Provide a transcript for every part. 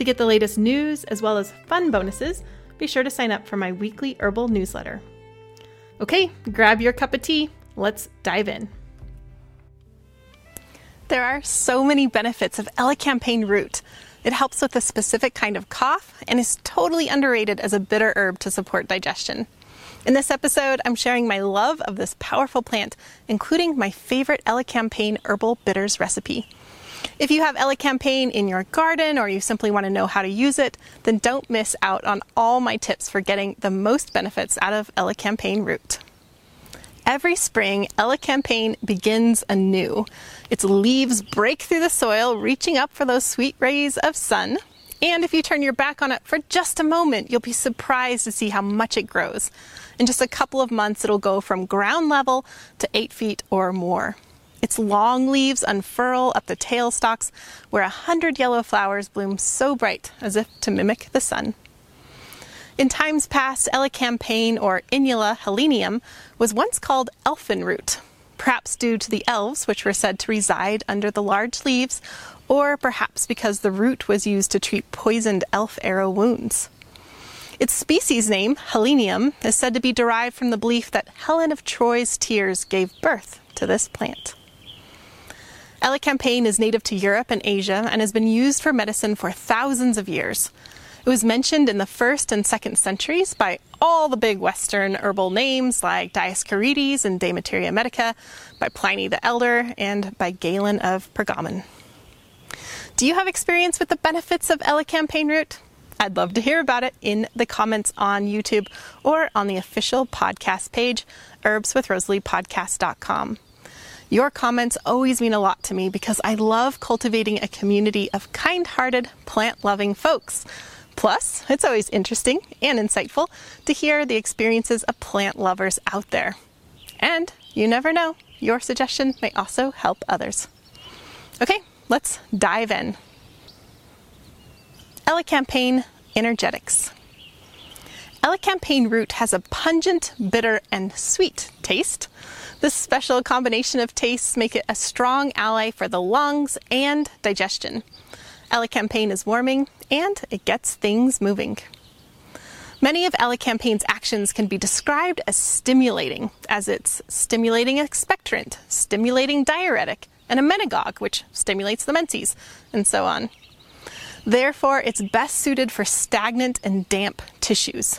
To get the latest news as well as fun bonuses, be sure to sign up for my weekly herbal newsletter. Okay, grab your cup of tea. Let's dive in. There are so many benefits of elecampane root. It helps with a specific kind of cough and is totally underrated as a bitter herb to support digestion. In this episode, I'm sharing my love of this powerful plant, including my favorite elecampane herbal bitters recipe. If you have elecampane in your garden or you simply want to know how to use it, then don't miss out on all my tips for getting the most benefits out of elecampane root. Every spring, elecampane begins anew. Its leaves break through the soil, reaching up for those sweet rays of sun. And if you turn your back on it for just a moment, you'll be surprised to see how much it grows. In just a couple of months, it'll go from ground level to eight feet or more. Its long leaves unfurl up the tail stalks, where a hundred yellow flowers bloom so bright as if to mimic the sun. In times past, elecampane or Inula helenium was once called elfin root, perhaps due to the elves which were said to reside under the large leaves, or perhaps because the root was used to treat poisoned elf arrow wounds. Its species name, helenium, is said to be derived from the belief that Helen of Troy's tears gave birth to this plant. Elecampane is native to Europe and Asia and has been used for medicine for thousands of years. It was mentioned in the first and second centuries by all the big Western herbal names like Dioscorides and De Materia Medica, by Pliny the Elder, and by Galen of Pergamon. Do you have experience with the benefits of elecampane root? I'd love to hear about it in the comments on YouTube or on the official podcast page, herbswithrosaleepodcast.com. Your comments always mean a lot to me because I love cultivating a community of kind hearted, plant loving folks. Plus, it's always interesting and insightful to hear the experiences of plant lovers out there. And you never know, your suggestion may also help others. Okay, let's dive in. Elecampane Energetics. Elecampane root has a pungent, bitter, and sweet taste. This special combination of tastes make it a strong ally for the lungs and digestion. Elecampane is warming and it gets things moving. Many of elecampane's actions can be described as stimulating, as it's stimulating expectorant, stimulating diuretic, and emmenagogue, which stimulates the menses, and so on. Therefore, it's best suited for stagnant and damp tissues.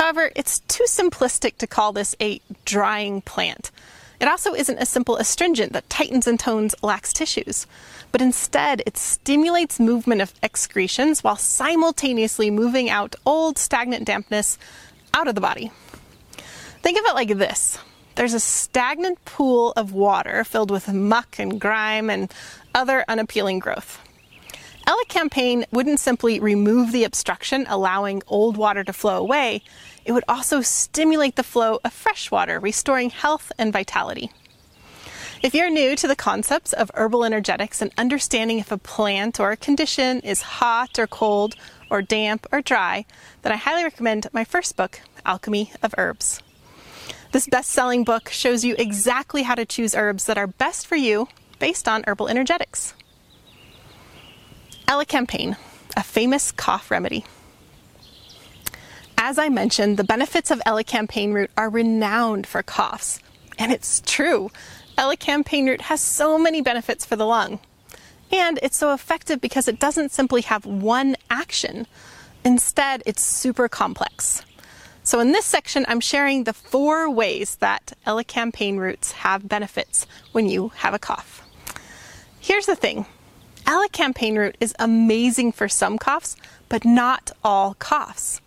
However, it's too simplistic to call this a drying plant. It also isn't a simple astringent that tightens and tones lax tissues, but instead it stimulates movement of excretions while simultaneously moving out old stagnant dampness out of the body. Think of it like this there's a stagnant pool of water filled with muck and grime and other unappealing growth. Elecampane wouldn't simply remove the obstruction, allowing old water to flow away, it would also stimulate the flow of fresh water, restoring health and vitality. If you're new to the concepts of herbal energetics and understanding if a plant or a condition is hot or cold or damp or dry, then I highly recommend my first book, Alchemy of Herbs. This best selling book shows you exactly how to choose herbs that are best for you based on herbal energetics. Elecampane, a famous cough remedy. As I mentioned, the benefits of elecampane root are renowned for coughs. And it's true. Elecampane root has so many benefits for the lung. And it's so effective because it doesn't simply have one action. Instead, it's super complex. So, in this section, I'm sharing the four ways that elecampane roots have benefits when you have a cough. Here's the thing elecampane root is amazing for some coughs, but not all coughs.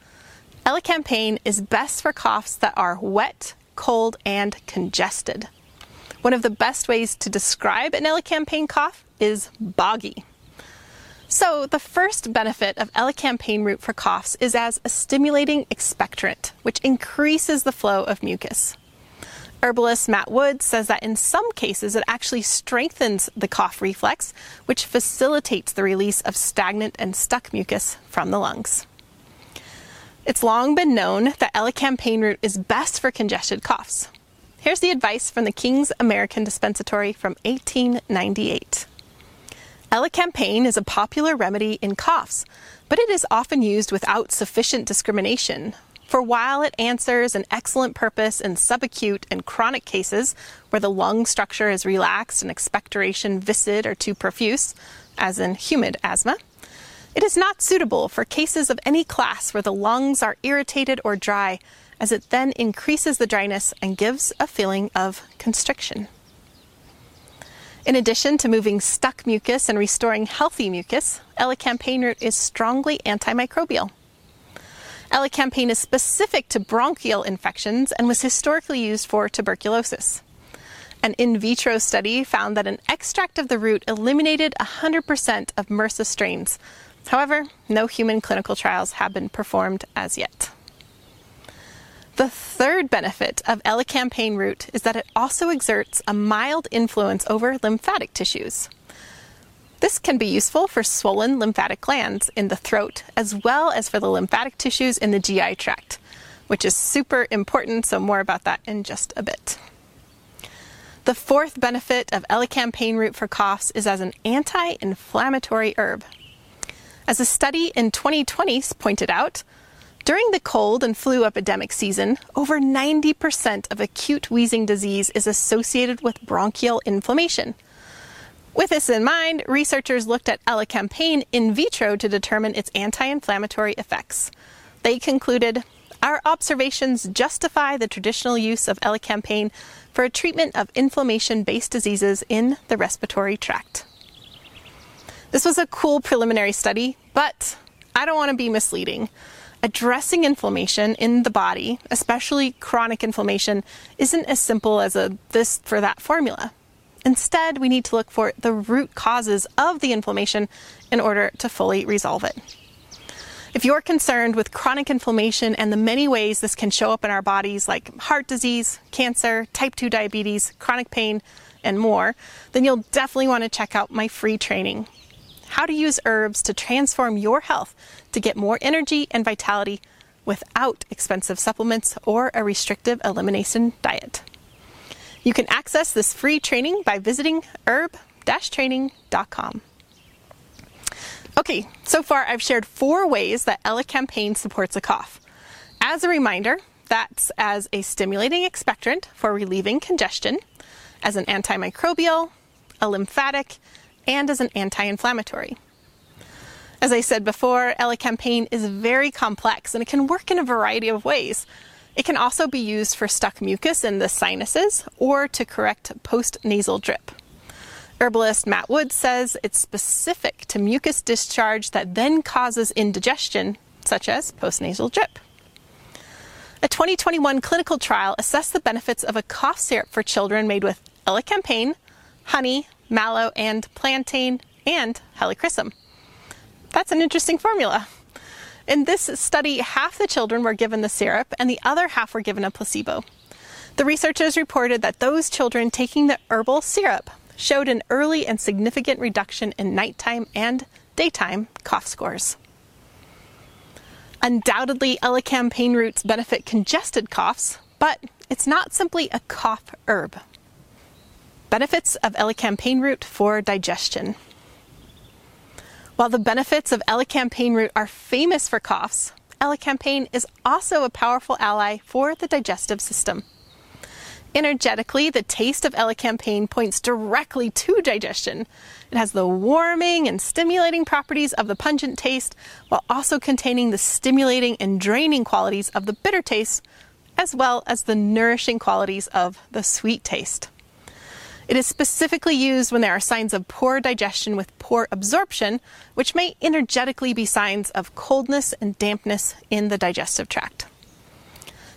Elecampane is best for coughs that are wet, cold, and congested. One of the best ways to describe an elecampane cough is boggy. So, the first benefit of elecampane root for coughs is as a stimulating expectorant, which increases the flow of mucus. Herbalist Matt Wood says that in some cases it actually strengthens the cough reflex, which facilitates the release of stagnant and stuck mucus from the lungs. It's long been known that elecampane root is best for congested coughs. Here's the advice from the King's American Dispensatory from 1898. Elecampane is a popular remedy in coughs, but it is often used without sufficient discrimination. For while it answers an excellent purpose in subacute and chronic cases where the lung structure is relaxed and expectoration viscid or too profuse, as in humid asthma, it is not suitable for cases of any class where the lungs are irritated or dry, as it then increases the dryness and gives a feeling of constriction. In addition to moving stuck mucus and restoring healthy mucus, elecampane root is strongly antimicrobial. Elecampane is specific to bronchial infections and was historically used for tuberculosis. An in vitro study found that an extract of the root eliminated 100% of MRSA strains. However, no human clinical trials have been performed as yet. The third benefit of elecampane root is that it also exerts a mild influence over lymphatic tissues. This can be useful for swollen lymphatic glands in the throat as well as for the lymphatic tissues in the GI tract, which is super important, so more about that in just a bit. The fourth benefit of elecampane root for coughs is as an anti inflammatory herb. As a study in 2020 pointed out, during the cold and flu epidemic season, over 90% of acute wheezing disease is associated with bronchial inflammation. With this in mind, researchers looked at elecampane in vitro to determine its anti inflammatory effects. They concluded our observations justify the traditional use of elecampane for a treatment of inflammation based diseases in the respiratory tract. This was a cool preliminary study, but I don't want to be misleading. Addressing inflammation in the body, especially chronic inflammation, isn't as simple as a this for that formula. Instead, we need to look for the root causes of the inflammation in order to fully resolve it. If you're concerned with chronic inflammation and the many ways this can show up in our bodies, like heart disease, cancer, type 2 diabetes, chronic pain, and more, then you'll definitely want to check out my free training how to use herbs to transform your health to get more energy and vitality without expensive supplements or a restrictive elimination diet. You can access this free training by visiting herb-training.com. Okay, so far I've shared four ways that elecampane supports a cough. As a reminder, that's as a stimulating expectorant for relieving congestion, as an antimicrobial, a lymphatic, and as an anti inflammatory. As I said before, elecampane is very complex and it can work in a variety of ways. It can also be used for stuck mucus in the sinuses or to correct post-nasal drip. Herbalist Matt Wood says it's specific to mucus discharge that then causes indigestion, such as post-nasal drip. A 2021 clinical trial assessed the benefits of a cough syrup for children made with elecampane, honey, mallow, and plantain, and helichrysum. That's an interesting formula. In this study, half the children were given the syrup and the other half were given a placebo. The researchers reported that those children taking the herbal syrup showed an early and significant reduction in nighttime and daytime cough scores. Undoubtedly, elecampane roots benefit congested coughs, but it's not simply a cough herb. Benefits of elecampane root for digestion. While the benefits of elecampane root are famous for coughs, elecampane is also a powerful ally for the digestive system. Energetically, the taste of elecampane points directly to digestion. It has the warming and stimulating properties of the pungent taste while also containing the stimulating and draining qualities of the bitter taste, as well as the nourishing qualities of the sweet taste. It is specifically used when there are signs of poor digestion with poor absorption, which may energetically be signs of coldness and dampness in the digestive tract.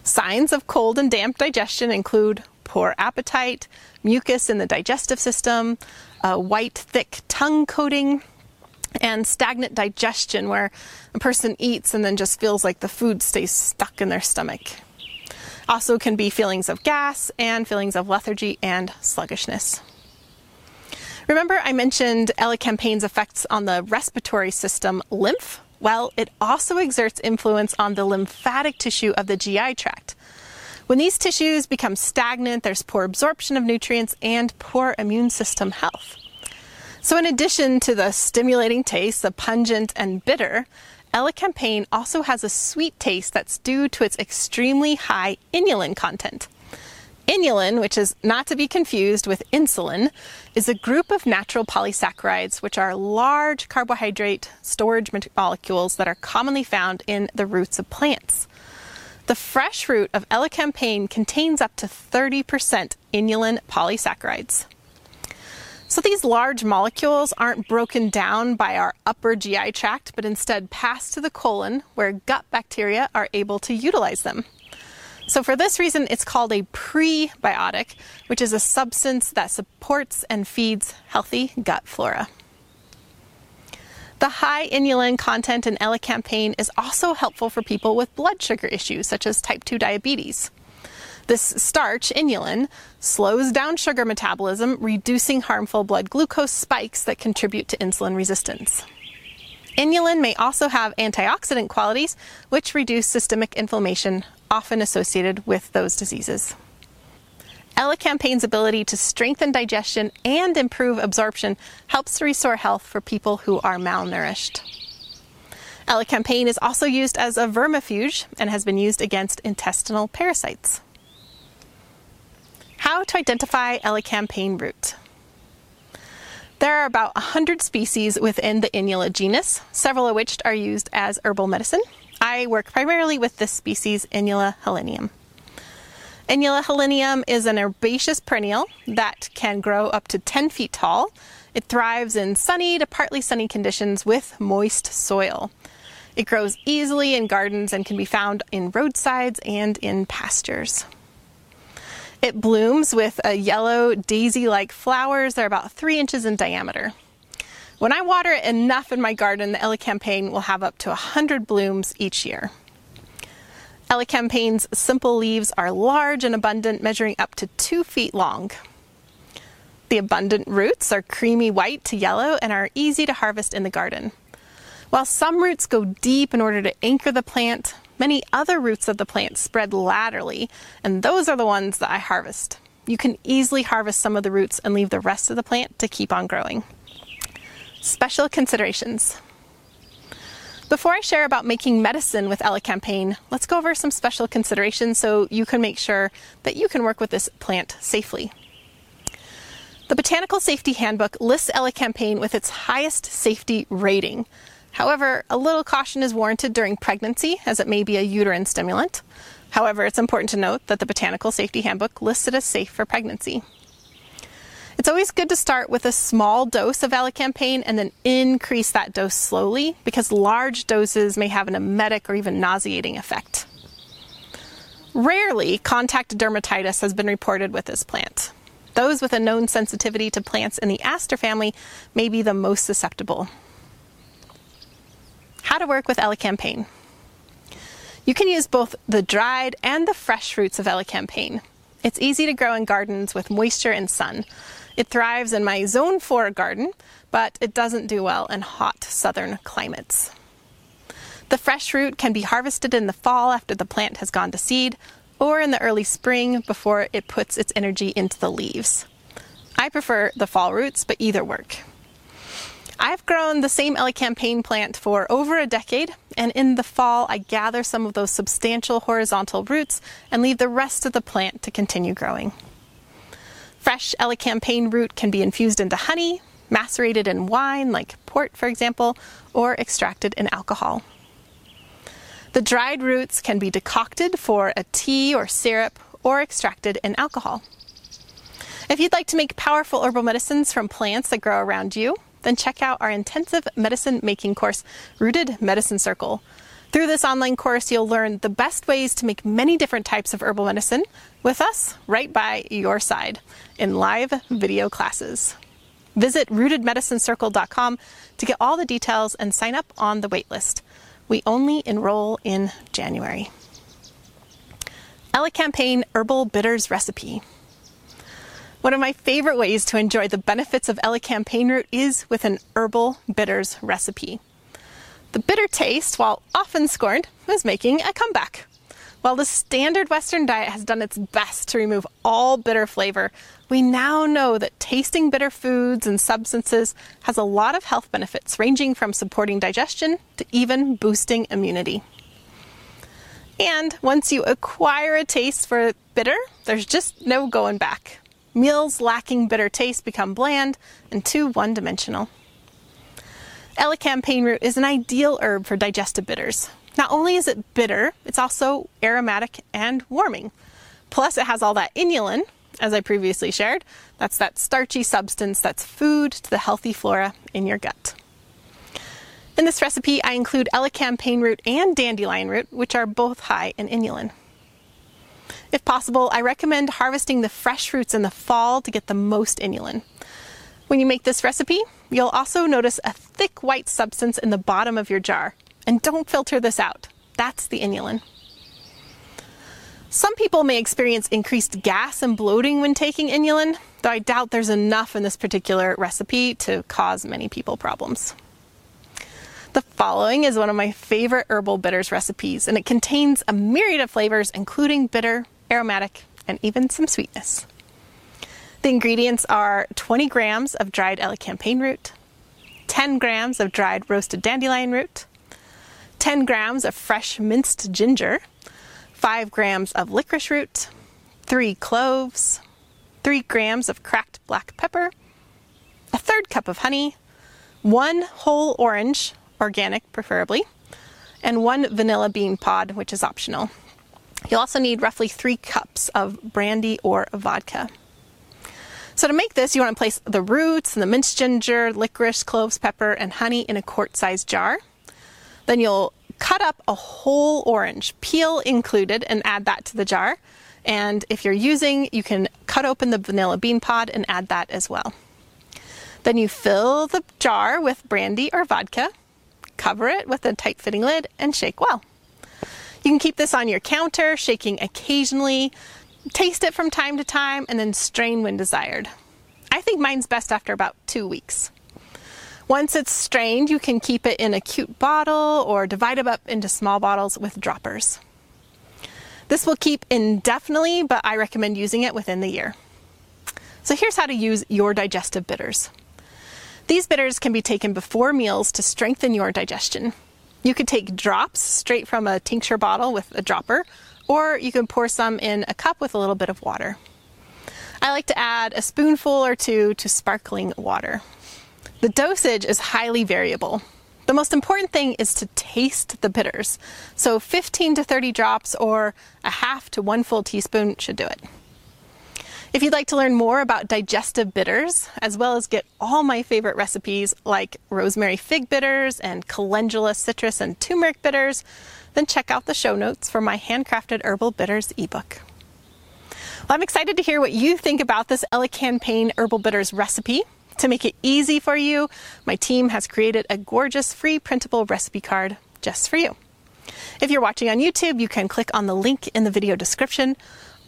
Signs of cold and damp digestion include poor appetite, mucus in the digestive system, a white, thick tongue coating, and stagnant digestion, where a person eats and then just feels like the food stays stuck in their stomach. Also, can be feelings of gas and feelings of lethargy and sluggishness. Remember, I mentioned elecampane's effects on the respiratory system, lymph? Well, it also exerts influence on the lymphatic tissue of the GI tract. When these tissues become stagnant, there's poor absorption of nutrients and poor immune system health. So, in addition to the stimulating taste, the pungent and bitter, elecampane also has a sweet taste that's due to its extremely high inulin content. Inulin, which is not to be confused with insulin, is a group of natural polysaccharides, which are large carbohydrate storage molecules that are commonly found in the roots of plants. The fresh root of elecampane contains up to 30% inulin polysaccharides. So these large molecules aren't broken down by our upper GI tract, but instead pass to the colon where gut bacteria are able to utilize them. So, for this reason, it's called a prebiotic, which is a substance that supports and feeds healthy gut flora. The high inulin content in elecampane is also helpful for people with blood sugar issues, such as type 2 diabetes. This starch, inulin, slows down sugar metabolism, reducing harmful blood glucose spikes that contribute to insulin resistance. Inulin may also have antioxidant qualities, which reduce systemic inflammation often associated with those diseases. Elecampane's ability to strengthen digestion and improve absorption helps to restore health for people who are malnourished. Elecampane is also used as a vermifuge and has been used against intestinal parasites. How to identify elecampane root. There are about 100 species within the Inula genus, several of which are used as herbal medicine. I work primarily with this species, Inula helenium. Inula helenium is an herbaceous perennial that can grow up to 10 feet tall. It thrives in sunny to partly sunny conditions with moist soil. It grows easily in gardens and can be found in roadsides and in pastures. It blooms with a yellow daisy like flowers. They're about three inches in diameter. When I water it enough in my garden, the elecampane will have up to 100 blooms each year. Elecampane's simple leaves are large and abundant, measuring up to two feet long. The abundant roots are creamy white to yellow and are easy to harvest in the garden. While some roots go deep in order to anchor the plant, many other roots of the plant spread laterally, and those are the ones that I harvest. You can easily harvest some of the roots and leave the rest of the plant to keep on growing. Special considerations. Before I share about making medicine with elecampane, let's go over some special considerations so you can make sure that you can work with this plant safely. The Botanical Safety Handbook lists elecampane with its highest safety rating. However, a little caution is warranted during pregnancy as it may be a uterine stimulant. However, it's important to note that the Botanical Safety Handbook lists it as safe for pregnancy. It's always good to start with a small dose of elecampane and then increase that dose slowly because large doses may have an emetic or even nauseating effect. Rarely, contact dermatitis has been reported with this plant. Those with a known sensitivity to plants in the aster family may be the most susceptible. How to work with elecampane. You can use both the dried and the fresh roots of elecampane. It's easy to grow in gardens with moisture and sun, it thrives in my zone 4 garden, but it doesn't do well in hot southern climates. The fresh root can be harvested in the fall after the plant has gone to seed, or in the early spring before it puts its energy into the leaves. I prefer the fall roots, but either work. I've grown the same elecampane plant for over a decade, and in the fall I gather some of those substantial horizontal roots and leave the rest of the plant to continue growing. Fresh elecampane root can be infused into honey, macerated in wine, like port for example, or extracted in alcohol. The dried roots can be decocted for a tea or syrup or extracted in alcohol. If you'd like to make powerful herbal medicines from plants that grow around you, then check out our intensive medicine making course, Rooted Medicine Circle. Through this online course, you'll learn the best ways to make many different types of herbal medicine with us right by your side in live video classes. Visit rootedmedicinecircle.com to get all the details and sign up on the waitlist. We only enroll in January. Elecampane Herbal Bitters Recipe. One of my favorite ways to enjoy the benefits of elecampane root is with an herbal bitters recipe. The bitter taste, while often scorned, is making a comeback. While the standard Western diet has done its best to remove all bitter flavor, we now know that tasting bitter foods and substances has a lot of health benefits, ranging from supporting digestion to even boosting immunity. And once you acquire a taste for bitter, there's just no going back. Meals lacking bitter taste become bland and too one dimensional. Elecampane root is an ideal herb for digestive bitters. Not only is it bitter, it's also aromatic and warming. Plus, it has all that inulin, as I previously shared. That's that starchy substance that's food to the healthy flora in your gut. In this recipe, I include elecampane root and dandelion root, which are both high in inulin. If possible, I recommend harvesting the fresh fruits in the fall to get the most inulin. When you make this recipe, you'll also notice a thick white substance in the bottom of your jar. And don't filter this out. That's the inulin. Some people may experience increased gas and bloating when taking inulin, though I doubt there's enough in this particular recipe to cause many people problems. The following is one of my favorite herbal bitters recipes, and it contains a myriad of flavors, including bitter, aromatic, and even some sweetness. The ingredients are 20 grams of dried elecampane root, 10 grams of dried roasted dandelion root, 10 grams of fresh minced ginger, 5 grams of licorice root, 3 cloves, 3 grams of cracked black pepper, a third cup of honey, 1 whole orange, organic preferably, and 1 vanilla bean pod, which is optional. You'll also need roughly three cups of brandy or vodka. So to make this, you want to place the roots and the minced ginger, licorice, cloves, pepper, and honey in a quart-sized jar. Then you'll cut up a whole orange, peel included, and add that to the jar. And if you're using, you can cut open the vanilla bean pod and add that as well. Then you fill the jar with brandy or vodka, cover it with a tight fitting lid, and shake well. You can keep this on your counter, shaking occasionally, taste it from time to time, and then strain when desired. I think mine's best after about two weeks. Once it's strained, you can keep it in a cute bottle or divide it up into small bottles with droppers. This will keep indefinitely, but I recommend using it within the year. So here's how to use your digestive bitters. These bitters can be taken before meals to strengthen your digestion. You could take drops straight from a tincture bottle with a dropper, or you can pour some in a cup with a little bit of water. I like to add a spoonful or two to sparkling water. The dosage is highly variable. The most important thing is to taste the bitters. So 15 to 30 drops or a half to one full teaspoon should do it. If you'd like to learn more about digestive bitters, as well as get all my favorite recipes like rosemary fig bitters and calendula citrus and turmeric bitters, then check out the show notes for my handcrafted herbal bitters ebook. Well, I'm excited to hear what you think about this Ella elecampane herbal bitters recipe. To make it easy for you, my team has created a gorgeous free printable recipe card just for you. If you're watching on YouTube, you can click on the link in the video description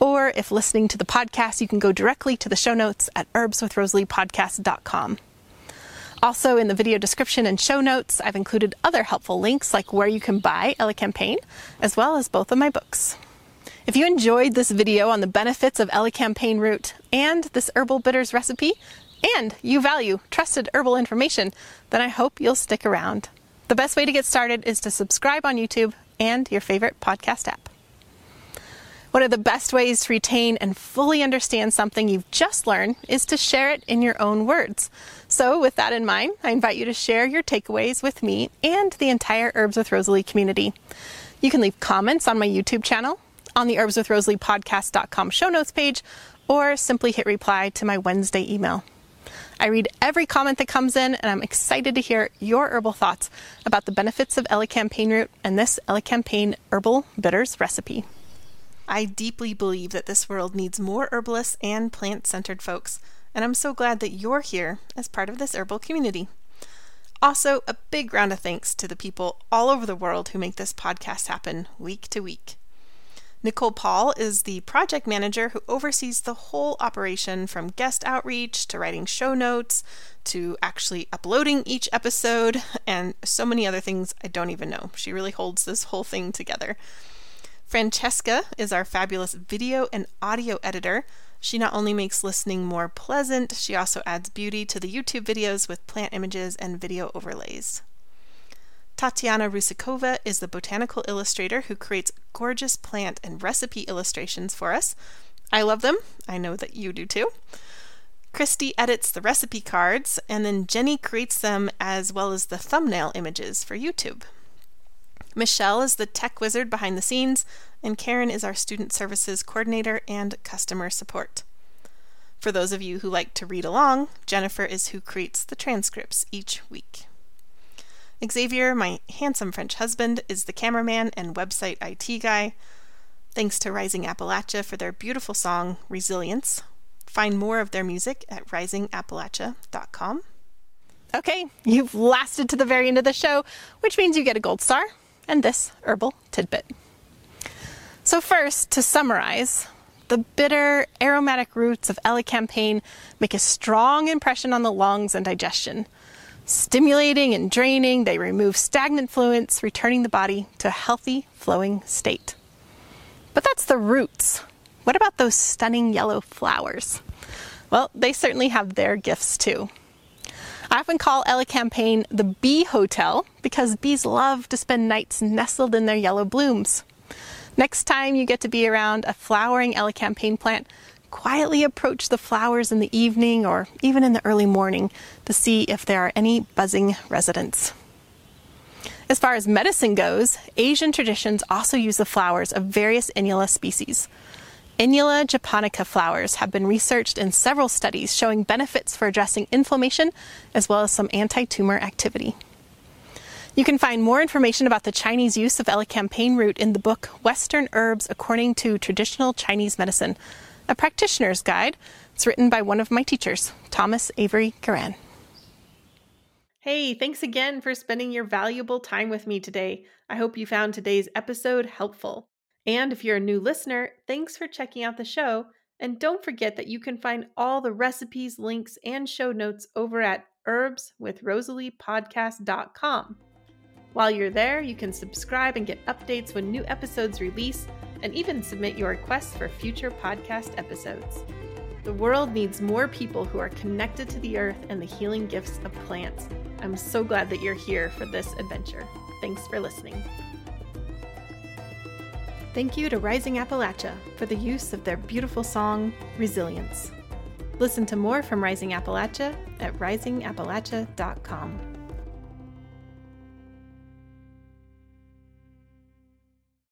or if listening to the podcast, you can go directly to the show notes at herbswithrosalee.podcast.com. Also, in the video description and show notes, I've included other helpful links like where you can buy elecampane, as well as both of my books. If you enjoyed this video on the benefits of elecampane root and this herbal bitters recipe, and you value trusted herbal information, then I hope you'll stick around. The best way to get started is to subscribe on YouTube and your favorite podcast app. One of the best ways to retain and fully understand something you've just learned is to share it in your own words. So, with that in mind, I invite you to share your takeaways with me and the entire Herbs with Rosalee community. You can leave comments on my YouTube channel, on the Herbs with Rosalee podcast.com show notes page, or simply hit reply to my Wednesday email. I read every comment that comes in, and I'm excited to hear your herbal thoughts about the benefits of elecampane root and this elecampane herbal bitters recipe. I deeply believe that this world needs more herbalists and plant centered folks, and I'm so glad that you're here as part of this herbal community. Also, a big round of thanks to the people all over the world who make this podcast happen week to week. Nicole Paul is the project manager who oversees the whole operation from guest outreach to writing show notes to actually uploading each episode and so many other things I don't even know. She really holds this whole thing together. Francesca is our fabulous video and audio editor. She not only makes listening more pleasant, she also adds beauty to the YouTube videos with plant images and video overlays. Tatiana Rusakova is the botanical illustrator who creates gorgeous plant and recipe illustrations for us. I love them. I know that you do too. Christy edits the recipe cards, and then Jenny creates them as well as the thumbnail images for YouTube. Michelle is the tech wizard behind the scenes, and Karen is our student services coordinator and customer support. For those of you who like to read along, Jennifer is who creates the transcripts each week. Xavier, my handsome French husband, is the cameraman and website IT guy. Thanks to Rising Appalachia for their beautiful song, Resilience. Find more of their music at risingappalachia.com. Okay, you've lasted to the very end of the show, which means you get a gold star and this herbal tidbit. So, first, to summarize, the bitter, aromatic roots of elecampane make a strong impression on the lungs and digestion. Stimulating and draining, they remove stagnant fluids, returning the body to a healthy, flowing state. But that's the roots. What about those stunning yellow flowers? Well, they certainly have their gifts too. I often call Elecampane the bee hotel because bees love to spend nights nestled in their yellow blooms. Next time you get to be around a flowering Elecampane plant, quietly approach the flowers in the evening or even in the early morning to see if there are any buzzing residents. As far as medicine goes, Asian traditions also use the flowers of various Inula species. Inula japonica flowers have been researched in several studies showing benefits for addressing inflammation as well as some anti tumor activity. You can find more information about the Chinese use of elecampane root in the book Western Herbs According to Traditional Chinese Medicine, a practitioner's guide. It's written by one of my teachers, Thomas Avery Garran. Hey, thanks again for spending your valuable time with me today. I hope you found today's episode helpful. And if you're a new listener, thanks for checking out the show. And don't forget that you can find all the recipes, links, and show notes over at herbswithrosaleepodcast.com. While you're there, you can subscribe and get updates when new episodes release and even submit your requests for future podcast episodes. The world needs more people who are connected to the earth and the healing gifts of plants. I'm so glad that you're here for this adventure. Thanks for listening. Thank you to Rising Appalachia for the use of their beautiful song, Resilience. Listen to more from Rising Appalachia at risingappalachia.com.